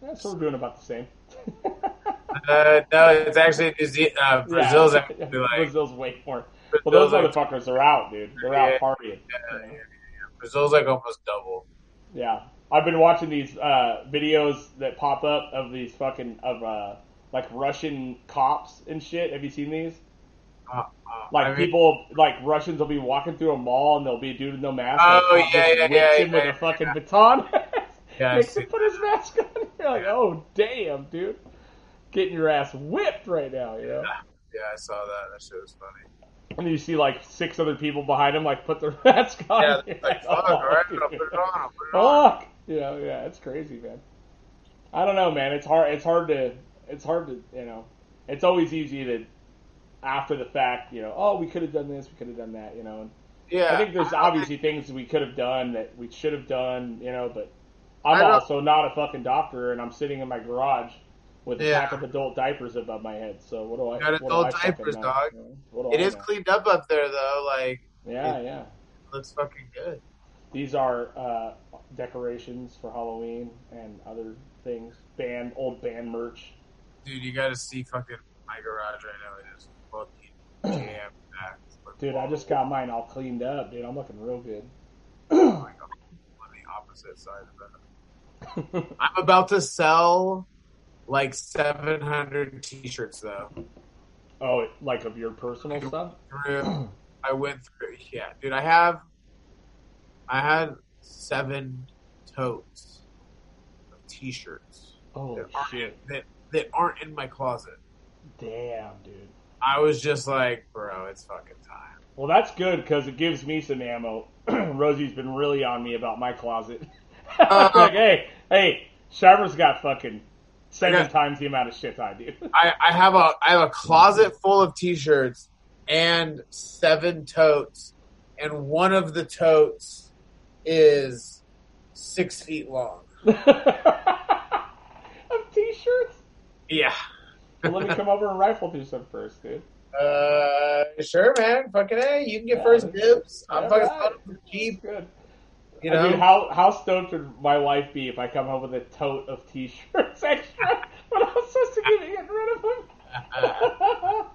Yeah, so we're doing about the same. Uh, no, it's actually Uh, Brazil's Yeah. actually like Brazil's way more. Well, those Brazil's like, motherfuckers are out, dude. They're out partying. yeah, you yeah, yeah. Brazil's like almost double. Yeah, I've been watching these uh, videos that pop up of these fucking of uh, like Russian cops and shit. Have you seen these? Uh, uh, Like I mean, people, like Russians will be walking through a mall and there'll be a dude with no mask. Oh, yeah, yeah, yeah, him with yeah, a fucking baton. Yeah, Makes him put his mask on. You're like, oh damn, dude, getting your ass whipped right now, you know. yeah, I saw that. That shit was funny. And you see like six other people behind him, like put their mask on. Yeah, like, fuck, oh, all right. I'll put it on. I'll put it on. You know, yeah, it's crazy, man. I don't know, man. It's hard. It's hard to. It's hard to. You know, it's always easy to, after the fact, you know, oh, we could have done this, we could have done that, you know. And Yeah, I think there's I- obviously things we could have done that we should have done, you know. But I'm also not a fucking doctor, and I'm sitting in my garage with a Yeah. pack of adult diapers above my head. So what do I? Got adult I diapers, dog. Know, It I is know? cleaned up up there though. Like, Yeah, it- yeah. looks fucking good. These are uh, decorations for Halloween and other things. Band, old band merch. Dude, you gotta see fucking my garage right now. It is fucking jam packed. Dude, I just got mine all cleaned up, dude. I'm looking real good. Oh my God. opposite side of that. I'm about to sell like 700 t-shirts though. oh, like of your personal stuff? Through, I went through, yeah, dude. I have, I had seven totes of t-shirts Oh that aren't, shit! that that aren't in my closet. Damn, dude. I was just like, bro, it's fucking time. Well, that's good because it gives me some ammo. Rosie's been really on me about my closet. Uh, like, hey, hey, Shiver's got fucking seven got- times the amount of shit I do. I, I have a I have a closet full of t-shirts and seven totes, and one of the totes is six feet long. of t-shirts. Yeah. Well, let me come over and rifle through some first, dude. Uh, sure, man. Fucking hey, you can get Yeah, first dibs. I'm fucking right. selling them for cheap. Good. You I know. mean, how how stoked would my wife be if I come home with a tote of t-shirts extra when I'm supposed to get, getting rid of them?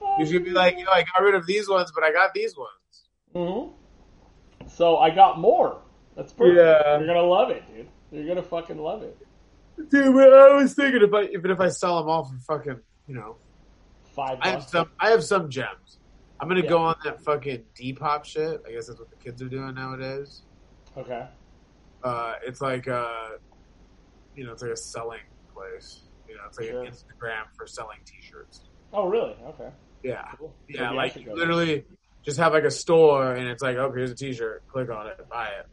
you should be like, you know, I got rid of these ones, but I got these ones. hmm So I got more. That's perfect. Yeah. You're gonna love it, dude. You're gonna fucking love it. Dude, but I was thinking if I even if I sell them all for fucking, you know, Five I have some I have some gems. I'm gonna Yeah. go on that fucking Depop shit. I guess that's what the kids are doing nowadays. Okay. Uh, it's like uh, you know, it's like a selling place. You know, it's like Sure. an Instagram for selling T-shirts. Oh, really? Okay. Yeah, Cool. yeah. Maybe I like should you go literally just have like a store, and it's like, okay, here's a T-shirt. Click on it, buy it.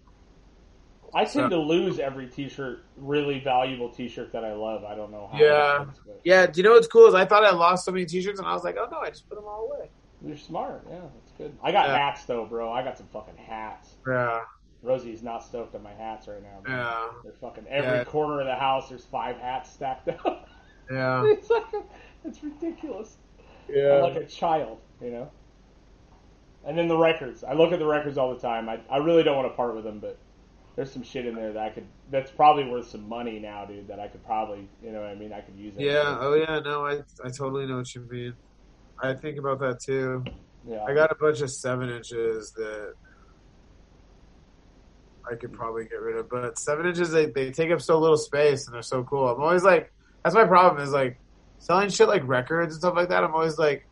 I tend to lose every T-shirt, really valuable T-shirt that I love. I don't know how. Yeah. happens, Yeah. Do you know what's cool? Is I thought I lost so many T-shirts, and I was like, oh no, I just put them all away. You're smart. Yeah, that's good. I got Yeah. hats though, bro. I got some fucking hats. Yeah, Rosie's not stoked on my hats right now. Man. yeah, They're fucking every Yeah. corner of the house. There's five hats stacked up. yeah, it's like a, it's ridiculous. I'm yeah. like a child, you know. And then the records. I look at the records all the time. I I really don't want to part with them, but there's some shit in there that I could. That's probably worth some money now, dude. That I could probably, you know, what I mean, I could use it. Yeah. Oh yeah. No, I I totally know what you mean. I think about that too. yeah. I got a bunch of seven inches that I could probably get rid of, but seven inches they, they take up so little space and they're so cool. I'm always like, that's my problem is like selling shit like records and stuff like that. I'm always like,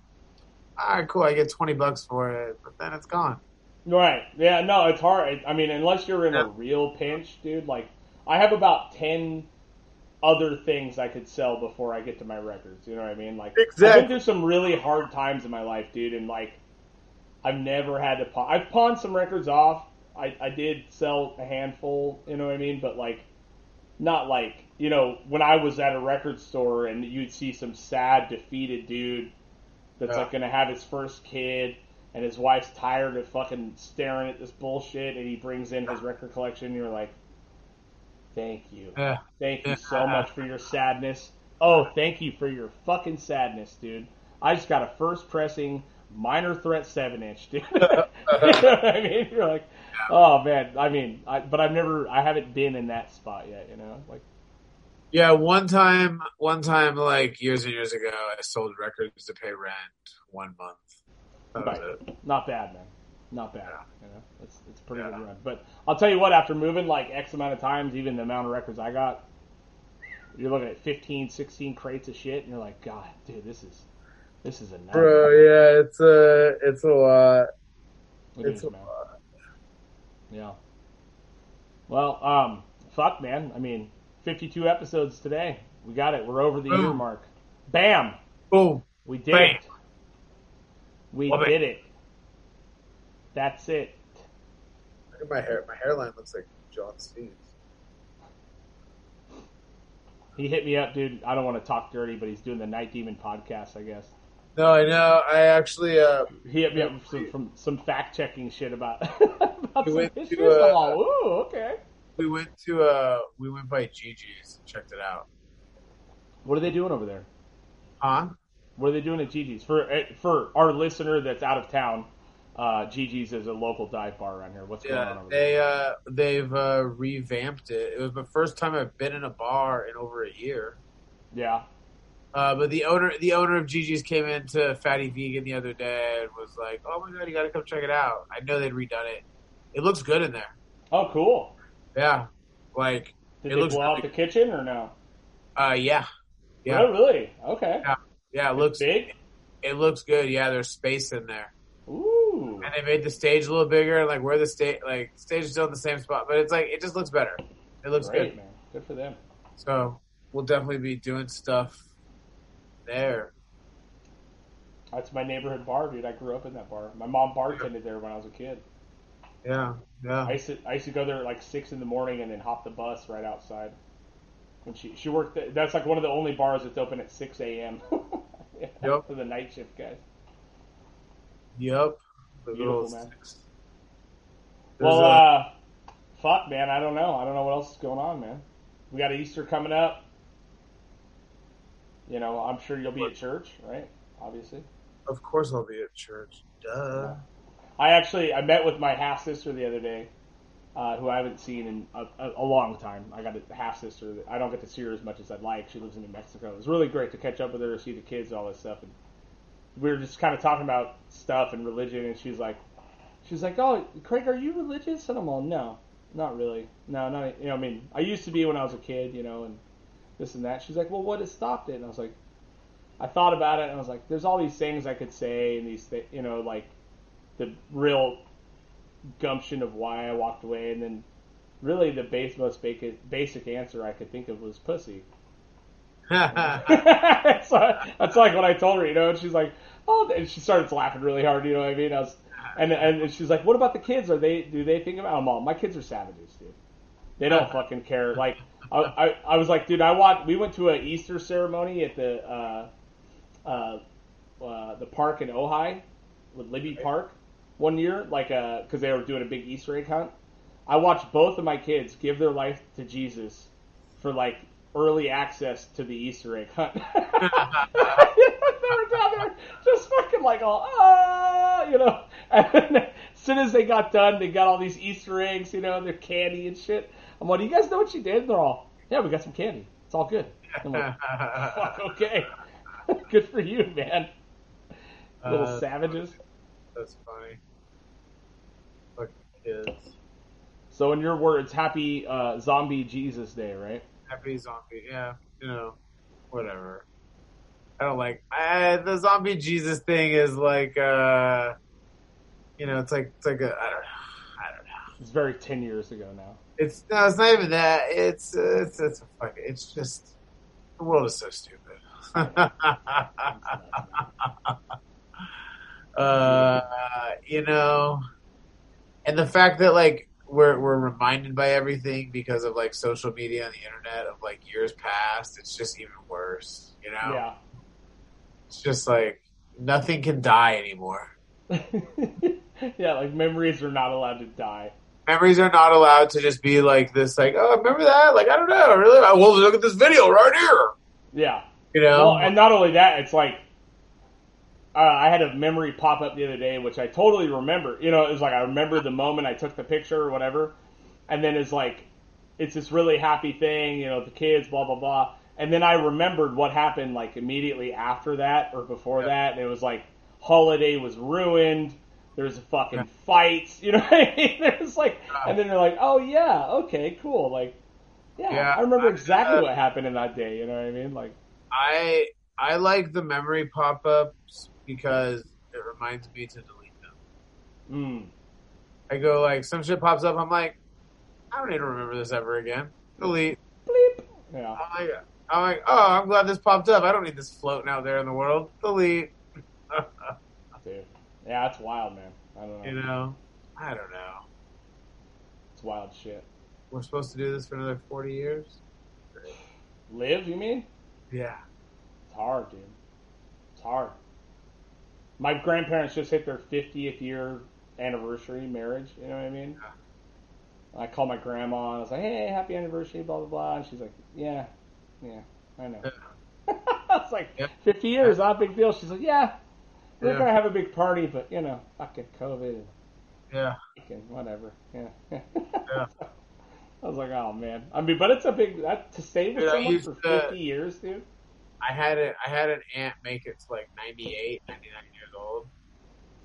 all right, cool, I get twenty bucks for it, but then it's gone. Right. Yeah, no, it's hard. I mean, unless you're in a real pinch, dude, like, I have about 10 other things I could sell before I get to my records. You know what I mean? Like, I've Exactly. been through some really hard times in my life, dude, and, like, I've never had to pawn. I've pawned some records off. I, I did sell a handful, you know what I mean? But, like, not like, you know, when I was at a record store and you'd see some sad, defeated dude that's, Yeah. like, gonna have his first kid and his wife's tired of fucking staring at this bullshit, and he brings in his record collection, and you're like, thank you. Yeah. Thank you so much for your sadness. Oh, thank you for your fucking sadness, dude. I just got a first pressing minor threat seven inch, dude. you know what I mean? You're like, oh man. I mean, I, but I've never, I haven't been in that spot yet. You know, like, Yeah, one time, one time, like years and years ago, I sold records to pay rent one month. That Right. not bad, man. Not bad. Yeah. You know, it's it's a pretty Yeah. good run. But I'll tell you what, after moving like X amount of times, even the amount of records I got, you're looking at 15, 16 crates of shit, and you're like, God, dude, this is this is a nightmare. Bro, yeah, it's a, it's a lot. It It's is, a man. lot. Yeah. Well, um, fuck, man. I mean, 52 episodes today. We got it. We're over the year mark. Bam! Boom. We did Bam. it. We Love did it. That's it. Look at my hair. My hairline looks like John Steve's. He hit me up, dude. I don't want to talk dirty, but he's doing the Night Demon podcast, I guess. No, I know. I actually, uh, He hit me up from some, some fact checking shit about, about We some went to, issues. I'm uh, all, ooh, okay. We went to, uh, we went by Gigi's and checked it out. What are they doing over there? Huh? What are they doing at Gigi's? For eh, for our listener that's out of town, uh, Gigi's is a local dive bar around here. What's going on Yeah, over there? they, uh, they've, uh, revamped it. It was the first time I've been in a bar in over a year. Yeah. Uh, but the owner, the owner of Gigi's came into Fatty Vegan the other day and was like, "Oh my god, you got to come check it out." I know they'd redone it. It looks good in there. Oh, cool. Yeah, Like, Did It they looks blow out the kitchen or no? uh, yeah, yeah, Oh, really? Okay. Yeah. yeah. It looks big. it looks good. Yeah, there's space in there, Ooh. and they made the stage a little bigger. Like where the stage, like stage is still in the same spot, but it's like it just looks better. It looks Great, good. man. Good for them. So we'll definitely be doing stuff there. That's my neighborhood bar, dude. I grew up in that bar. My mom bartended there when I was a kid. Yeah, yeah. I used to I used to go there at like six in the morning and then hop the bus right outside. And she she worked. Th- that's like one of the only bars that's open at six a.m. yeah, Yep. For the night shift guys. Yep. The Beautiful, man. Well, a- uh, fuck, man. I don't know. I don't know what else is going on, man. We got Easter coming up. You know, I'm sure you'll be at church, right? Obviously. of course I'll be at church. Duh. I actually I met with my half sister the other day, uh, who I haven't seen in a, a, a long time. I got a half sister. I don't get to see her as much as I'd like. She lives in New Mexico. It was really great to catch up with her, see the kids, all this stuff, and we were just kind of talking about stuff and religion. And she's like, she's like, "Oh, Craig, are you religious?" And I'm all, "No, not really. No, not you know. I mean, I used to be when I was a kid, you know, and this and that." She's like, "Well, what has stopped it?" And I was like, I thought about it, and I was like, "There's all these things I could say, and these, thi- you know, like." The real gumption of why I walked away, and then really the base, most basic, basic answer I could think of was pussy. so, that's like what I told her, you know. And she's like, "Oh," and she started laughing really hard. You know what I mean? I was, and and she's like, "What about the kids? Are they? Do they think about?" I'm all, "My kids are savages, dude. They don't fucking care." Like, I, I, I was like, "Dude, I want." We went to an Easter ceremony at the uh, uh, uh, the park in Ojai with Libbey Park one year, like uh, because they were doing a big Easter egg hunt. I watched both of my kids give their life to Jesus for like early access to the Easter egg hunt. they were down there just fucking like all ah, you know. And then as soon as they got done, they got all these Easter eggs, you know, their candy and shit. I'm like, do you guys know what you did? And they're all, yeah, we got some candy. It's all good. I'm like, fuck, okay. good for you, man. Little Uh, savages. That's funny. Fucking kids. So, in your words, happy uh, Zombie Jesus Day, right? Happy zombie. Yeah, you know, whatever. I don't like I, the zombie Jesus thing. Is like, uh you know, it's like it's like a I don't know. I don't know. It's very ten years ago now. It's no, it's not even that. It's it's it's a fuck. It's just the world is so stupid. uh, you know, and the fact that like we're we're reminded by everything because of like social media and the internet of like years past. It's just even worse. You know, Yeah. it's just like nothing can die anymore. yeah, like memories are not allowed to die. memories are not allowed to just be like this, like, oh, remember that? Like, I don't know, really? Well, look at this video right here. Yeah. You know? Well, and not only that, it's like uh, I had a memory pop up the other day, which I totally remember. You know, it was like I remember the moment I took the picture or whatever, and then it's like it's this really happy thing. You know, the kids, blah blah blah, and then I remembered what happened like immediately after that or before Yeah. that, and it was like holiday was ruined. There's a fucking fights, you know what I mean? There's like, and then they're like, oh yeah, okay, cool, like, yeah, Yeah, I remember I- exactly uh, what happened in that day. You know what I mean? Like, I I like the memory pop ups because it reminds me to delete them. mm, I go like some shit pops up, I'm like, I don't need to remember this ever again. Delete. bleep. Yeah. I'm like, I'm like, oh, I'm glad this popped up. I don't need this floating out there in the world. Delete. Dude. Yeah, it's wild, man. I don't know. you know, I don't know. It's wild shit. We're supposed to do this for another 40 years. Live, you mean? Yeah. It's hard, dude. It's hard. My grandparents just hit their 50th year anniversary marriage, you know what I mean? I called my grandma and I was like, hey, happy anniversary, blah, blah, blah. And she's like, yeah, yeah, I know. I was like, Yep. 50 years, not a big deal. She's like, yeah, we're Yeah. going to have a big party, but, you know, fucking COVID and Yeah. fucking whatever. Yeah. Yeah. I was like, oh man. I mean, but it's a big that to stay with Dude, someone for to- fifty years, dude. I had it. I had an aunt make it to like 98, 99 years old,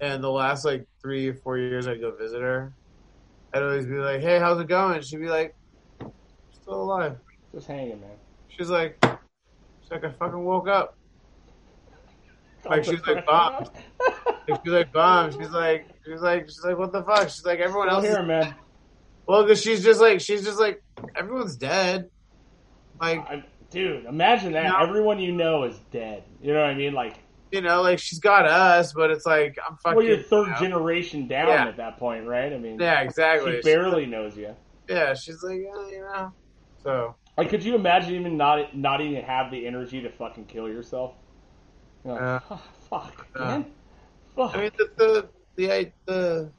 and the last like three or four years I'd go visit her. I'd always be like, "Hey, how's it going?" She'd be like, still alive. Just hanging, man. She's like, she's like, I fucking woke up. Like she's like bombed. She's like bombed. She's like, she's like, she's like, what the fuck? She's like, everyone Still else. here, Is, man. well, because she's just like, she's just like, everyone's dead. Like, I, dude, imagine that. No. Everyone you know is dead. You know what I mean? Like, you know, like she's got us, but it's like I'm fucking. well, you're third you know. generation down Yeah. at that point, right? I mean, Yeah, exactly. she barely knows you. yeah, she's like, yeah, you know. So Like, could you imagine even not not even have the energy to fucking kill yourself? Like, Uh, "Oh, fuck, uh, man. Fuck. I mean, the the the, the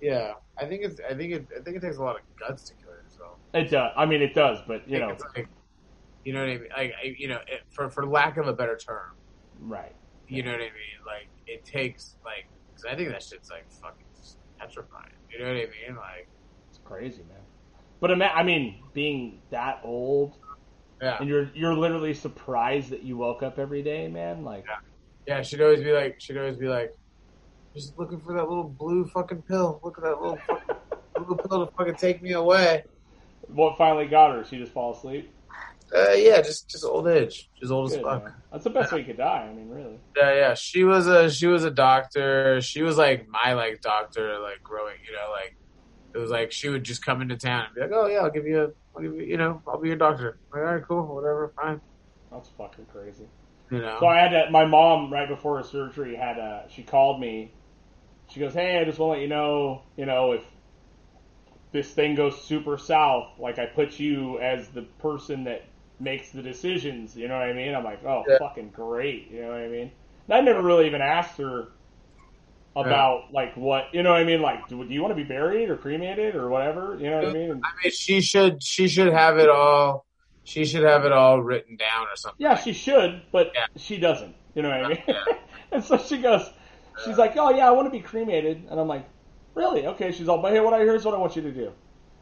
yeah, I think it's I think it I think it takes a lot of guts to kill yourself. it does. I mean, it does, but you know, it's like, you know what I mean? Like, I, you know, it, for for lack of a better term, right? you know what I mean? Like, it takes like, cause I think that shit's like fucking just petrifying. You know what I mean? Like, It's crazy, man. But I mean, being that old yeah, and you're you're literally surprised that you woke up every day, man. Like, Yeah. yeah. She'd always be like, she'd always be like, just looking for that little blue fucking pill. Look at that little fucking blue pill to fucking take me away. what finally got her? She just fall asleep. Uh, yeah, just just old age, just old as fuck. man. That's the best way you could die. I mean, really. Yeah, yeah. She was a she was a doctor. She was like my like doctor, like growing. You know, like it was like she would just come into town and be like, "Oh yeah, I'll give you, a, I'll give you, you know, I'll be your doctor." Like, all right, cool, whatever, fine. That's fucking crazy. You know, So I had to, my mom right before her surgery had a, she called me. She goes, "Hey, I just want to let you know, you know, if this thing goes super south, like I put you as the person that makes the decisions. You know what I mean?" I'm like, "Oh, Yeah. fucking great." You know what I mean? And I never really even asked her about like what you know what I mean. Like, do, do you want to be buried or cremated or whatever? You know what I mean? I mean, she should she should have it all. She should have it all written down or something. Yeah, she should, but Yeah. she doesn't. You know what I mean? Yeah. and so she goes, she's like, "Oh yeah, I want to be cremated," and I'm like, "Really? Okay." She's all, "But hey, what I here's what I want you to do.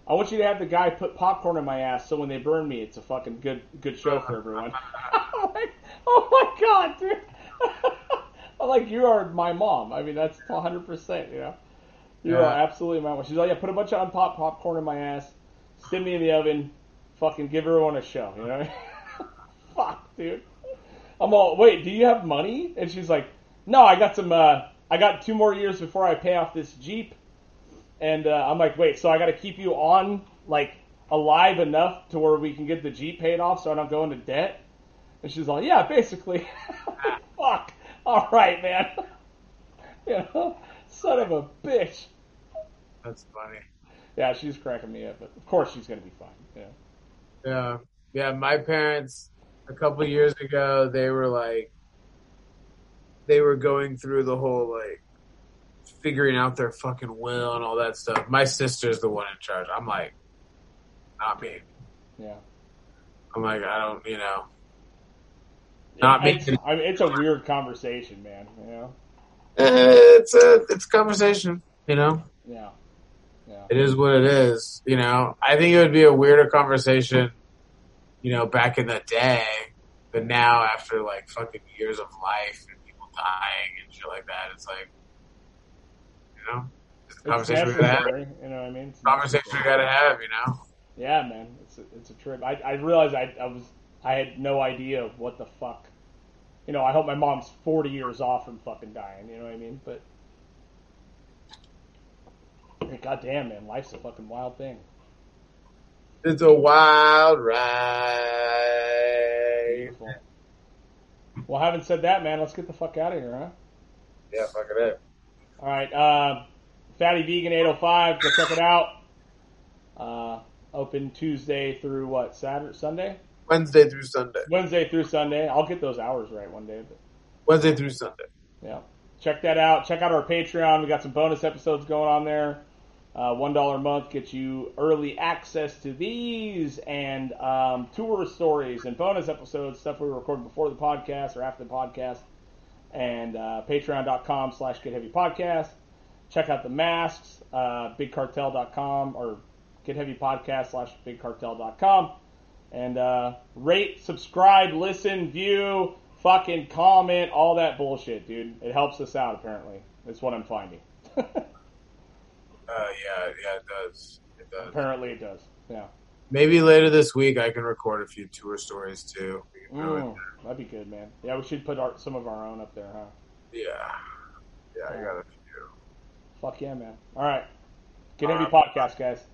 I want you to have the guy put popcorn in my ass, so when they burn me, it's a fucking good good show for everyone." I'm like, "Oh my god, dude!" I'm like, "You are my mom. I mean, that's 100. percent You know, you Yeah. are absolutely my mom." She's like, "Yeah, put a bunch of unpopped popcorn in my ass, send me in the oven, fucking give everyone a show." You know? Fuck, dude. I'm all, wait, do you have money? And she's like, no, I got some, uh, I got two more years before I pay off this Jeep. And, uh, I'm like, wait, so I got to keep you on, like, alive enough to where we can get the Jeep paid off so I don't go into debt? And she's like, yeah, basically. Fuck. All right, man. you know, son of a bitch. That's funny. Yeah, she's cracking me up, but of course she's going to be fine. Yeah. Yeah, yeah. My parents a couple years ago, they were like, they were going through the whole like figuring out their fucking will and all that stuff. My sister's the one in charge. I'm like, not me. Yeah. I'm like, I don't, you know. Not it's, I mean, it's a weird conversation, man. You know? Eh, it's a it's a conversation. You know, Yeah. Yeah. it is what it is. You know, I think it would be a weirder conversation. You know, back in the day, but now after like fucking years of life and people dying and shit like that, it's like, you know, it's conversation we gotta have. you know what I mean? It's Conversation we gotta have. You know. Yeah, man, it's a, it's a trip. I, I realized I, I was I had no idea what the fuck. You know, I hope my mom's forty years off from fucking dying. You know what I mean? But God damn, man, life's a fucking wild thing. It's a wild ride. Beautiful. Well, having said that, man, let's get the fuck out of here, huh? Yeah, fuck it up. All right, uh, Fatty Vegan 805, go check it out. Uh, open Tuesday through what? Saturday, Sunday, Wednesday through Sunday. Wednesday through Sunday. I'll get those hours right one day. But Wednesday through Sunday. yeah, check that out. Check out our Patreon. We got some bonus episodes going on there. Uh, One dollar a month gets you early access to these and um, tour stories and bonus episodes, stuff we record before the podcast or after the podcast. And uh, patreon.com slash get heavy podcast. Check out the masks, uh, bigcartel.com or get heavy podcast slash bigcartel.com. And uh, rate, subscribe, listen, view, fucking comment, all that bullshit, dude. It helps us out, apparently. That's what I'm finding. Uh, yeah, yeah, it does. It does. Apparently it does. Yeah. Maybe later this week I can record a few tour stories too. We can throw it- Mm, that'd be good, man. Yeah, we should put our, some of our own up there, huh? Yeah, yeah, I got a few. Fuck yeah, man. All right. Get heavy right. podcast, guys.